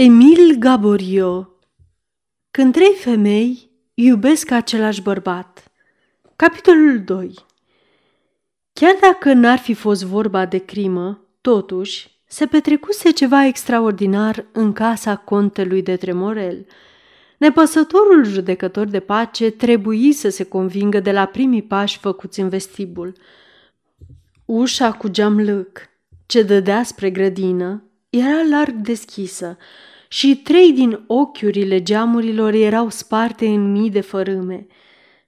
Emil Gaborio Când trei femei iubesc același bărbat Capitolul 2 Chiar dacă n-ar fi fost vorba de crimă, totuși, se petrecuse ceva extraordinar în casa contelui de Tremorel. Nepăsătorul judecător de pace trebuie să se convingă de la primii pași făcuți în vestibul. Ușa cu geam lâc, ce dădea spre grădină, era larg deschisă și trei din ochiurile geamurilor erau sparte în mii de fărâme.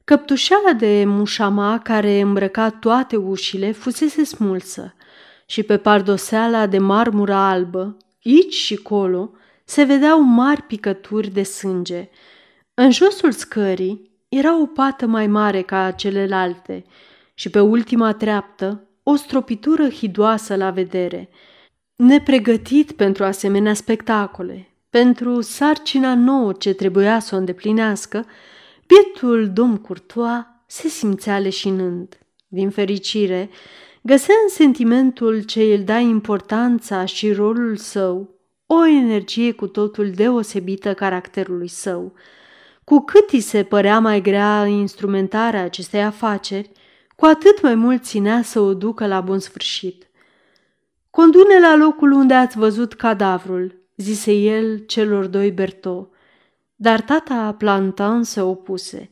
Căptușeala de mușama care îmbrăca toate ușile fusese smulsă și pe pardoseala de marmură albă, aici și colo, se vedeau mari picături de sânge. În josul scării era o pată mai mare ca celelalte și pe ultima treaptă o stropitură hidoasă la vedere – nepregătit pentru asemenea spectacole, pentru sarcina nouă ce trebuia să o îndeplinească, bietul domn Courtois se simțea leșinând. Din fericire, găsea în sentimentul ce îl da importanța și rolul său o energie cu totul deosebită caracterului său. Cu cât îi se părea mai grea instrumentarea acestei afaceri, cu atât mai mult ținea să o ducă la bun sfârșit. Condune la locul unde ați văzut cadavrul, zise el celor doi Berto. Dar tata Plantan se opuse.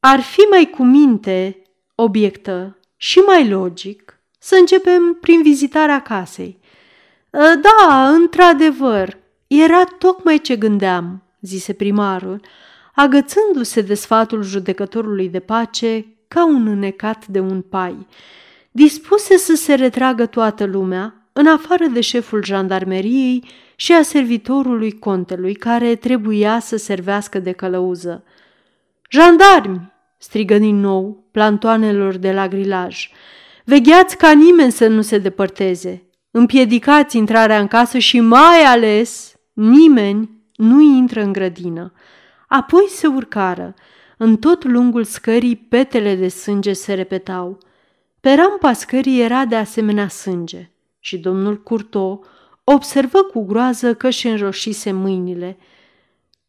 Ar fi mai cu minte, obiectă, și mai logic, să începem prin vizitarea casei. Ă, da, într-adevăr, era tocmai ce gândeam, zise primarul, agățându-se de sfatul judecătorului de pace ca un înecat de un pai dispuse să se retragă toată lumea, în afară de șeful jandarmeriei și a servitorului contelui, care trebuia să servească de călăuză. Jandarmi! strigă din nou plantoanelor de la grilaj. Vegheați ca nimeni să nu se depărteze. Împiedicați intrarea în casă și mai ales nimeni nu intră în grădină. Apoi se urcară. În tot lungul scării petele de sânge se repetau – pe rampa scării era de asemenea sânge și domnul Curto observă cu groază că și înroșise mâinile.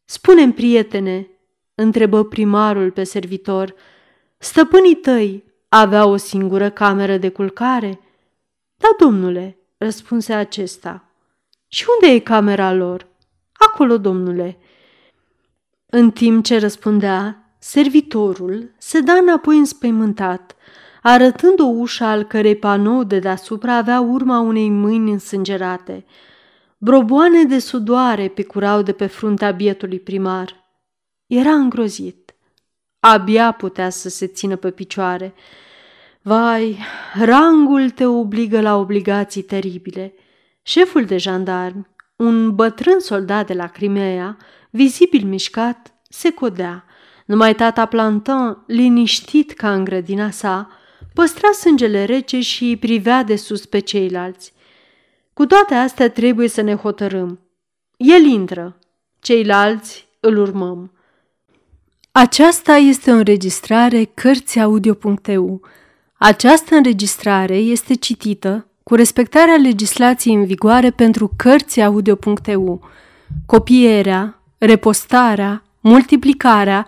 spune prietene, întrebă primarul pe servitor, stăpânii tăi aveau o singură cameră de culcare? Da, domnule, răspunse acesta. Și unde e camera lor? Acolo, domnule. În timp ce răspundea, servitorul se da înapoi înspăimântat – arătând o ușă al cărei panou de deasupra avea urma unei mâini însângerate. Broboane de sudoare picurau de pe fruntea bietului primar. Era îngrozit. Abia putea să se țină pe picioare. Vai, rangul te obligă la obligații teribile. Șeful de jandarmi, un bătrân soldat de la Crimea, vizibil mișcat, se codea. Numai tata Plantin, liniștit ca în grădina sa, păstra sângele rece și îi privea de sus pe ceilalți. Cu toate astea trebuie să ne hotărâm. El intră, ceilalți îl urmăm. Aceasta este o înregistrare Cărțiaudio.eu. Această înregistrare este citită cu respectarea legislației în vigoare pentru Cărțiaudio.eu. Copierea, repostarea, multiplicarea,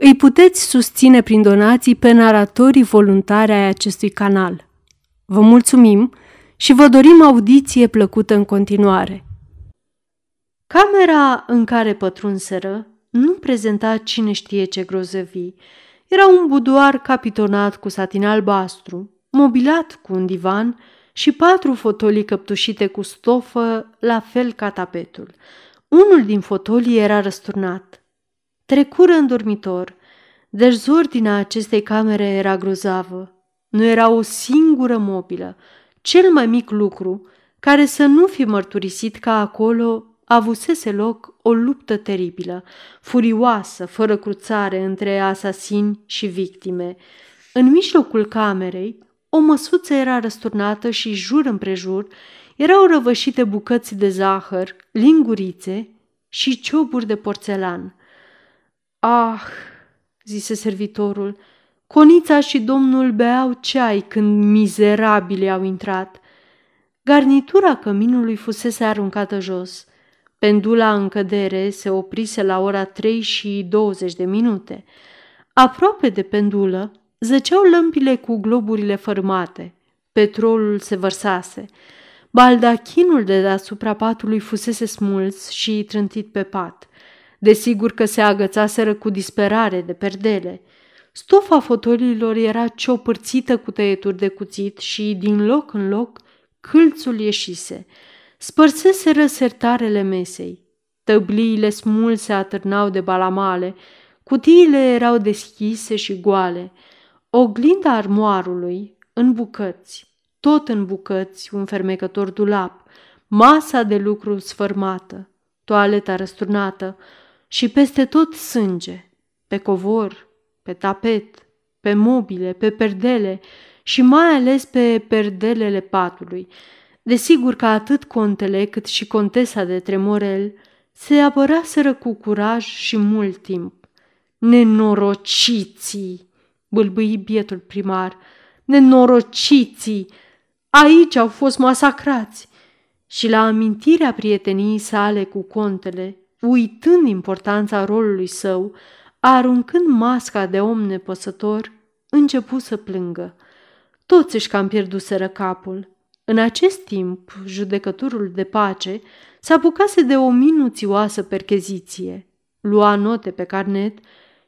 Îi puteți susține prin donații pe naratorii voluntari ai acestui canal. Vă mulțumim și vă dorim audiție plăcută în continuare. Camera în care pătrunseră nu prezenta cine știe ce grozăvii. Era un budoar capitonat cu satin albastru, mobilat cu un divan și patru fotolii căptușite cu stofă, la fel ca tapetul. Unul din fotolii era răsturnat. Trecură în dormitor. Dezordinea acestei camere era grozavă. Nu era o singură mobilă, cel mai mic lucru, care să nu fi mărturisit că acolo avusese loc o luptă teribilă, furioasă, fără cruțare între asasini și victime. În mijlocul camerei, o măsuță era răsturnată și jur împrejur erau răvășite bucăți de zahăr, lingurițe și cioburi de porțelan. Ah, zise servitorul, conița și domnul beau ceai când mizerabile au intrat. Garnitura căminului fusese aruncată jos. Pendula în cădere se oprise la ora 3 și 20 de minute. Aproape de pendulă zăceau lămpile cu globurile fărmate. Petrolul se vărsase. Baldachinul de deasupra patului fusese smuls și trântit pe pat. Desigur că se agățaseră cu disperare de perdele. Stofa fotolilor era ciopărțită cu tăieturi de cuțit și, din loc în loc, câlțul ieșise. Spărseseră sertarele mesei. Tăbliile smulse atârnau de balamale, cutiile erau deschise și goale. Oglinda armoarului, în bucăți, tot în bucăți, un fermecător dulap, masa de lucru sfărmată, toaleta răsturnată și peste tot sânge, pe covor, pe tapet, pe mobile, pe perdele și mai ales pe perdelele patului. Desigur că atât contele cât și contesa de Tremorel se apăraseră cu curaj și mult timp. Nenorociții, bâlbâi bietul primar, nenorociții, aici au fost masacrați. Și la amintirea prieteniei sale cu contele, uitând importanța rolului său, aruncând masca de om nepăsător, începu să plângă. Toți își cam pierduseră capul. În acest timp, judecătorul de pace s-apucase de o minuțioasă percheziție, lua note pe carnet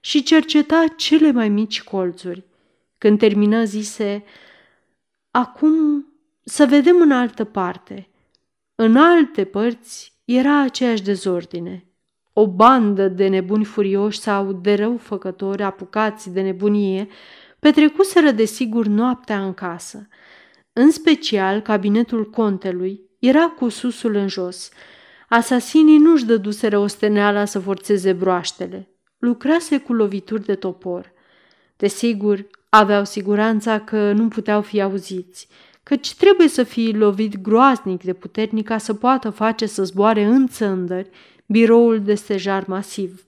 și cerceta cele mai mici colțuri. Când termină, zise, Acum să vedem în altă parte. În alte părți era aceeași dezordine. O bandă de nebuni furioși sau de răufăcători apucați de nebunie petrecuseră desigur noaptea în casă. În special, cabinetul contelui era cu susul în jos. Asasinii nu-și dăduseră osteneala să forțeze broaștele. Lucrase cu lovituri de topor. Desigur, aveau siguranța că nu puteau fi auziți, căci trebuie să fie lovit groaznic de puternic ca să poată face să zboare în țăndări biroul de stejar masiv.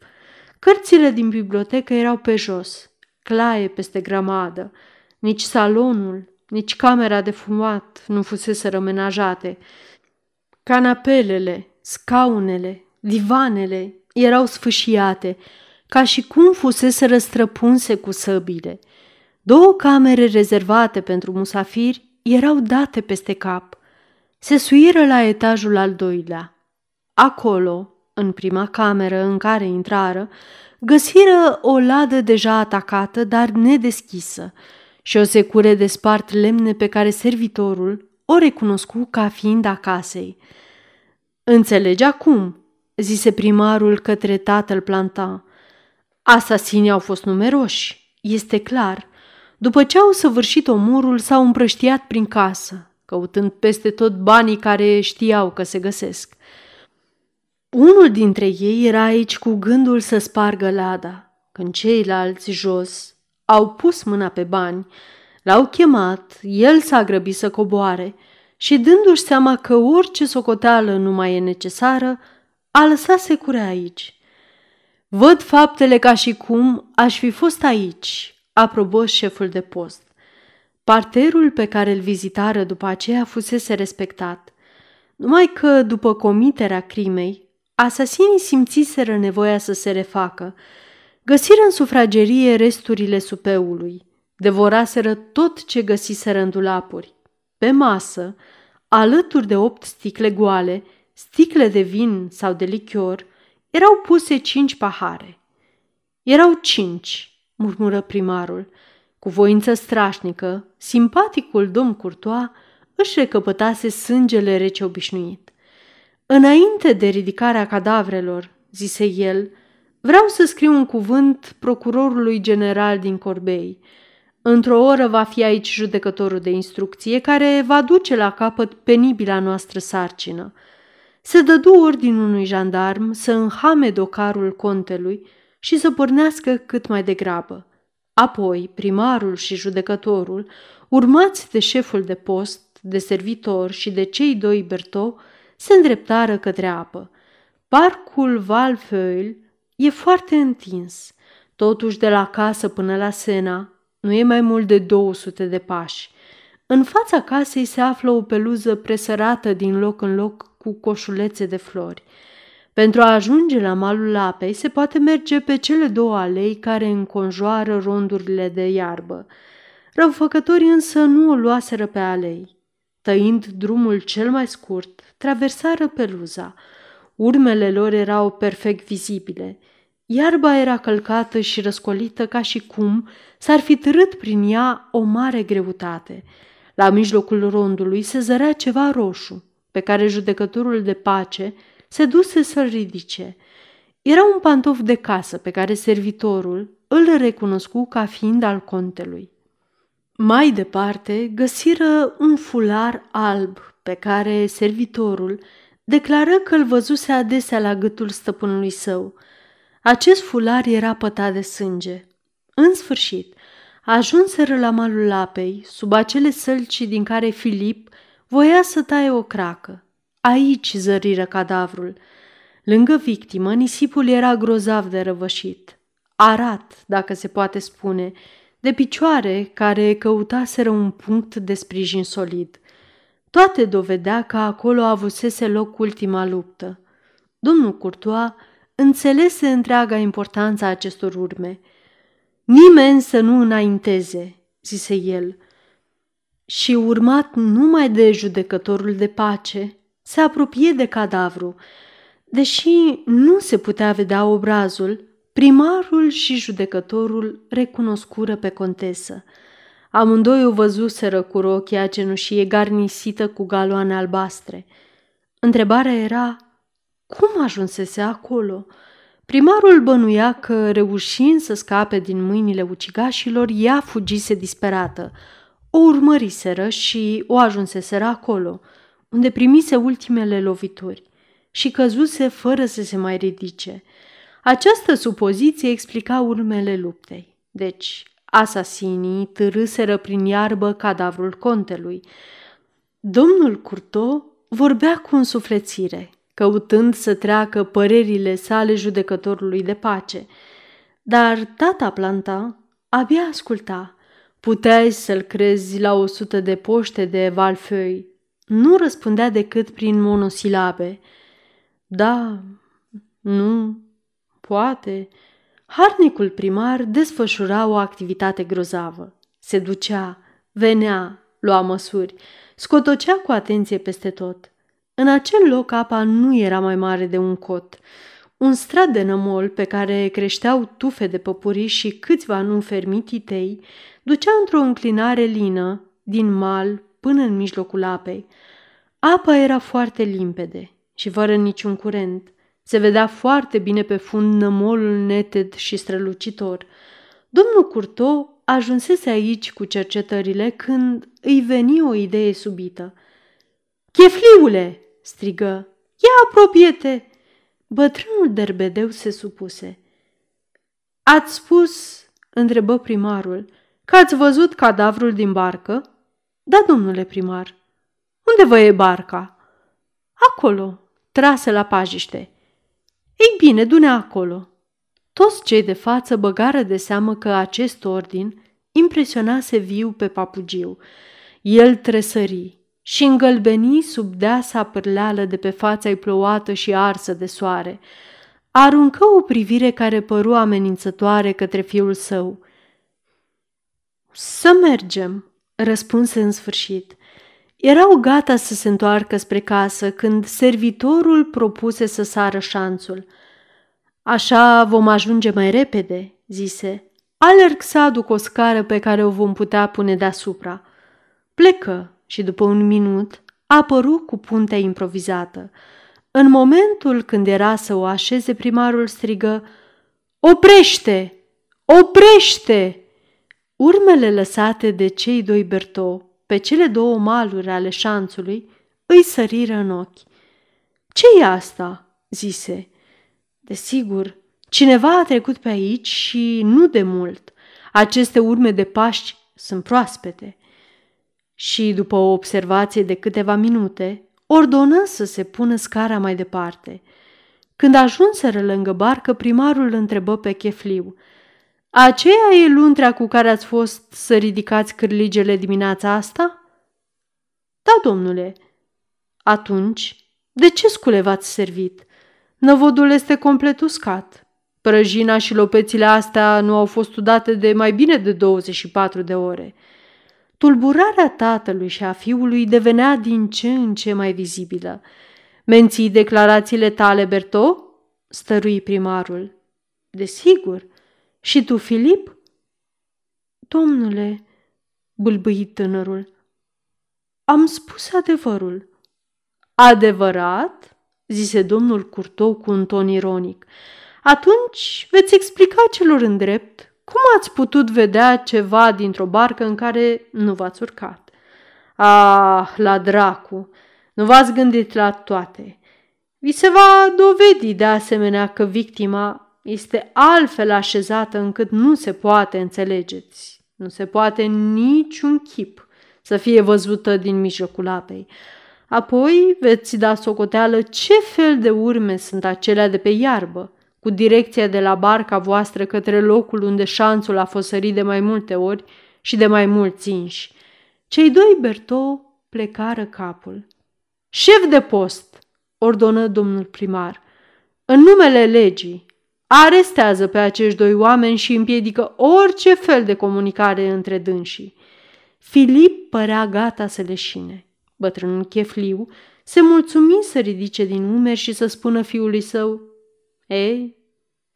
Cărțile din bibliotecă erau pe jos, claie peste grămadă. Nici salonul, nici camera de fumat nu fusese rămenajate. Canapelele, scaunele, divanele erau sfâșiate, ca și cum fusese răstrăpunse cu săbile. Două camere rezervate pentru musafiri erau date peste cap. Se suiră la etajul al doilea. Acolo, în prima cameră în care intrară, găsiră o ladă deja atacată, dar nedeschisă, și o secure de spart lemne pe care servitorul o recunoscu ca fiind a casei. Înțelegi acum, zise primarul către tatăl planta. Asasinii au fost numeroși, este clar. După ce au săvârșit omorul, s-au împrăștiat prin casă, căutând peste tot banii care știau că se găsesc. Unul dintre ei era aici cu gândul să spargă lada, când ceilalți jos au pus mâna pe bani, l-au chemat, el s-a grăbit să coboare și dându-și seama că orice socoteală nu mai e necesară, a lăsat securea aici. Văd faptele ca și cum aș fi fost aici, aprobă șeful de post. Parterul pe care îl vizitară după aceea fusese respectat, numai că, după comiterea crimei, asasinii simțiseră nevoia să se refacă. Găsiră în sufragerie resturile supeului, devoraseră tot ce găsiseră în dulapuri. Pe masă, alături de opt sticle goale, sticle de vin sau de lichior, erau puse cinci pahare. Erau cinci, murmură primarul. Cu voință strașnică, simpaticul domn Courtois își recăpătase sângele rece obișnuit. Înainte de ridicarea cadavrelor, zise el, vreau să scriu un cuvânt procurorului general din Corbei. Într-o oră va fi aici judecătorul de instrucție care va duce la capăt penibila noastră sarcină. se dădu ordin unui jandarm să înhame docarul contelui și să pornească cât mai degrabă. Apoi, primarul și judecătorul, urmați de șeful de post, de servitor și de cei doi Bertou, se îndreptară către apă. Parcul Valfeul e foarte întins. Totuși, de la casă până la Sena, nu e mai mult de 200 de pași. În fața casei se află o peluză presărată din loc în loc cu coșulețe de flori. Pentru a ajunge la malul apei se poate merge pe cele două alei care înconjoară rondurile de iarbă. Răufăcătorii însă nu o luaseră pe alei. Tăind drumul cel mai scurt, traversară peluza. Urmele lor erau perfect vizibile. Iarba era călcată și răscolită ca și cum s-ar fi târât prin ea o mare greutate. La mijlocul rondului se zărea ceva roșu, pe care judecătorul de pace se duse să-l ridice. Era un pantof de casă pe care servitorul îl recunoscu ca fiind al contelui. Mai departe găsiră un fular alb pe care servitorul declară că îl văzuse adesea la gâtul stăpânului său. Acest fular era pătat de sânge. În sfârșit, ajunseră la malul apei, sub acele sălci din care Filip voia să taie o cracă. Aici zăriră cadavrul. Lângă victimă, nisipul era grozav de răvășit. Arat, dacă se poate spune, de picioare care căutaseră un punct de sprijin solid. Toate dovedea că acolo avusese loc ultima luptă. Domnul Curtoa înțelese întreaga importanța acestor urme. Nimeni să nu înainteze, zise el, și urmat numai de judecătorul de pace, se apropie de cadavru. Deși nu se putea vedea obrazul, primarul și judecătorul recunoscură pe contesă. Amândoi o văzuseră cu rochia cenușie garnisită cu galoane albastre. Întrebarea era, cum ajunsese acolo? Primarul bănuia că, reușind să scape din mâinile ucigașilor, ea fugise disperată. O urmăriseră și o ajunseseră acolo – unde primise ultimele lovituri și căzuse fără să se mai ridice. Această supoziție explica urmele luptei. Deci, asasinii târâseră prin iarbă cadavrul contelui. Domnul Curto vorbea cu însuflețire, căutând să treacă părerile sale judecătorului de pace. Dar tata planta abia asculta. Puteai să-l crezi la o sută de poște de Valfeuille, nu răspundea decât prin monosilabe. Da, nu, poate. Harnicul primar desfășura o activitate grozavă. Se ducea, venea, lua măsuri, scotocea cu atenție peste tot. În acel loc apa nu era mai mare de un cot. Un strat de nămol pe care creșteau tufe de păpurii și câțiva nu fermi titei ducea într-o înclinare lină, din mal până în mijlocul apei. Apa era foarte limpede și fără niciun curent. Se vedea foarte bine pe fund nămolul neted și strălucitor. Domnul Curto ajunsese aici cu cercetările când îi veni o idee subită. Chefliule!" strigă. Ia apropiete!" Bătrânul derbedeu se supuse. Ați spus, întrebă primarul, că ați văzut cadavrul din barcă? Da, domnule primar. Unde vă e barca? Acolo, trase la pajiște. Ei bine, dune acolo. Toți cei de față băgară de seamă că acest ordin impresionase viu pe papugiu. El tresări și îngălbeni sub deasa pârleală de pe fața-i plouată și arsă de soare. Aruncă o privire care păru amenințătoare către fiul său. Să mergem, răspunse în sfârșit. Erau gata să se întoarcă spre casă când servitorul propuse să sară șanțul. Așa vom ajunge mai repede, zise. Alerg să aduc o scară pe care o vom putea pune deasupra. Plecă și după un minut a apărut cu puntea improvizată. În momentul când era să o așeze, primarul strigă Oprește! Oprește! Urmele lăsate de cei doi Bertou pe cele două maluri ale șanțului îi săriră în ochi. ce e asta?" zise. Desigur, cineva a trecut pe aici și nu de mult. Aceste urme de paști sunt proaspete." Și după o observație de câteva minute, ordonă să se pună scara mai departe. Când ajunseră lângă barcă, primarul întrebă pe chefliu. Aceea e luntrea cu care ați fost să ridicați cârligele dimineața asta?" Da, domnule." Atunci, de ce scule v-ați servit? Năvodul este complet uscat. Prăjina și lopețile astea nu au fost udate de mai bine de 24 de ore. Tulburarea tatălui și a fiului devenea din ce în ce mai vizibilă. Menții declarațiile tale, Berto? stărui primarul. Desigur. Și tu, Filip? Domnule, bâlbâi tânărul, am spus adevărul. Adevărat? zise domnul Curtou cu un ton ironic. Atunci veți explica celor în drept cum ați putut vedea ceva dintr-o barcă în care nu v-ați urcat. Ah, la dracu! Nu v-ați gândit la toate. Vi se va dovedi de asemenea că victima este altfel așezată încât nu se poate înțelegeți. Nu se poate niciun chip să fie văzută din mijlocul apei. Apoi veți da socoteală ce fel de urme sunt acelea de pe iarbă, cu direcția de la barca voastră către locul unde șanțul a fost sărit de mai multe ori și de mai mulți inși. Cei doi Berto plecară capul. Șef de post, ordonă domnul primar, în numele legii, arestează pe acești doi oameni și împiedică orice fel de comunicare între dânsii. Filip părea gata să leșine. Bătrânul chefliu se mulțumi să ridice din umeri și să spună fiului său, Ei,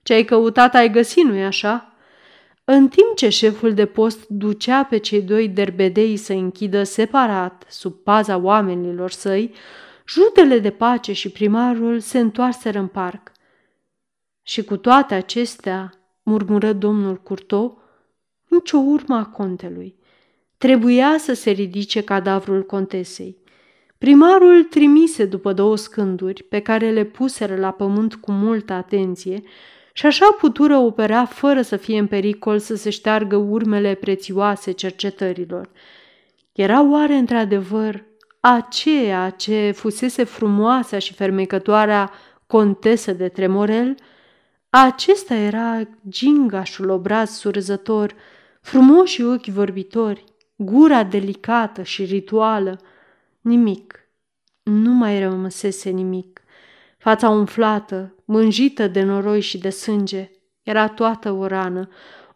ce ai căutat ai găsit, nu-i așa?" În timp ce șeful de post ducea pe cei doi derbedei să închidă separat, sub paza oamenilor săi, judele de pace și primarul se întoarseră în parc. Și cu toate acestea, murmură domnul Curto, nicio urmă a contelui. Trebuia să se ridice cadavrul contesei. Primarul trimise după două scânduri pe care le puseră la pământ cu multă atenție și așa putură opera fără să fie în pericol să se șteargă urmele prețioase cercetărilor. Era oare într-adevăr aceea ce fusese frumoasa și fermecătoarea contesă de Tremorel? Acesta era gingașul obraz surzător, frumoși ochi vorbitori, gura delicată și rituală. Nimic. Nu mai rămăsese nimic. Fața umflată, mânjită de noroi și de sânge, era toată o rană.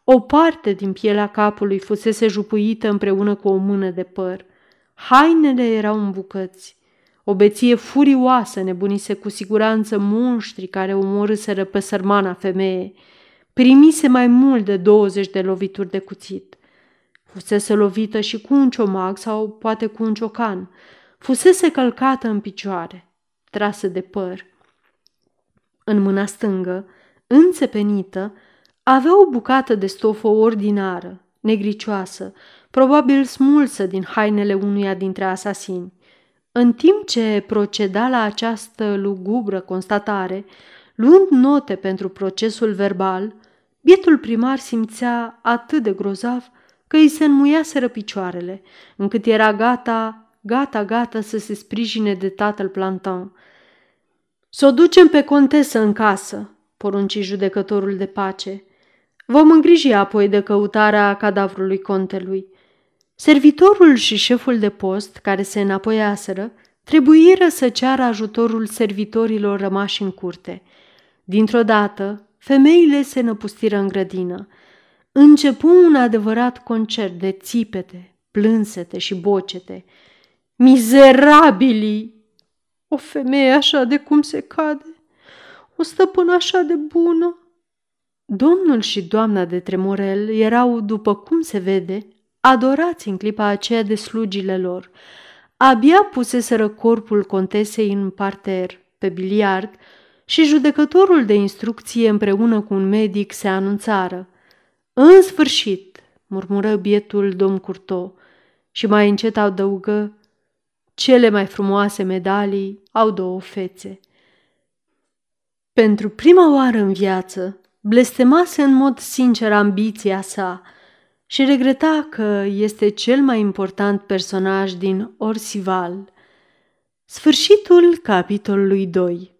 O parte din pielea capului fusese jupuită împreună cu o mână de păr. Hainele erau în bucăți. O beție furioasă nebunise cu siguranță monștri care omorâseră pe sărmana femeie. Primise mai mult de 20 de lovituri de cuțit. Fusese lovită și cu un ciomag sau poate cu un ciocan. Fusese călcată în picioare, trasă de păr. În mâna stângă, înțepenită, avea o bucată de stofă ordinară, negricioasă, probabil smulsă din hainele unuia dintre asasini. În timp ce proceda la această lugubră constatare, luând note pentru procesul verbal, bietul primar simțea atât de grozav că îi se înmuiaseră picioarele, încât era gata, gata, gata să se sprijine de tatăl plantan. Să o ducem pe contesă în casă, porunci judecătorul de pace. Vom îngriji apoi de căutarea cadavrului contelui. Servitorul și șeful de post, care se înapoiaseră, trebuiră să ceară ajutorul servitorilor rămași în curte. Dintr-o dată, femeile se năpustiră în grădină. Începu un adevărat concert de țipete, plânsete și bocete. Mizerabilii! O femeie așa de cum se cade, o stăpână așa de bună. Domnul și doamna de Tremorel erau, după cum se vede, adorați în clipa aceea de slugile lor. Abia puseseră corpul contesei în parter, pe biliard, și judecătorul de instrucție împreună cu un medic se anunțară. În sfârșit, murmură bietul domn Curto și mai încet adăugă, cele mai frumoase medalii au două fețe. Pentru prima oară în viață, blestemase în mod sincer ambiția sa și regreta că este cel mai important personaj din Orsival. Sfârșitul capitolului 2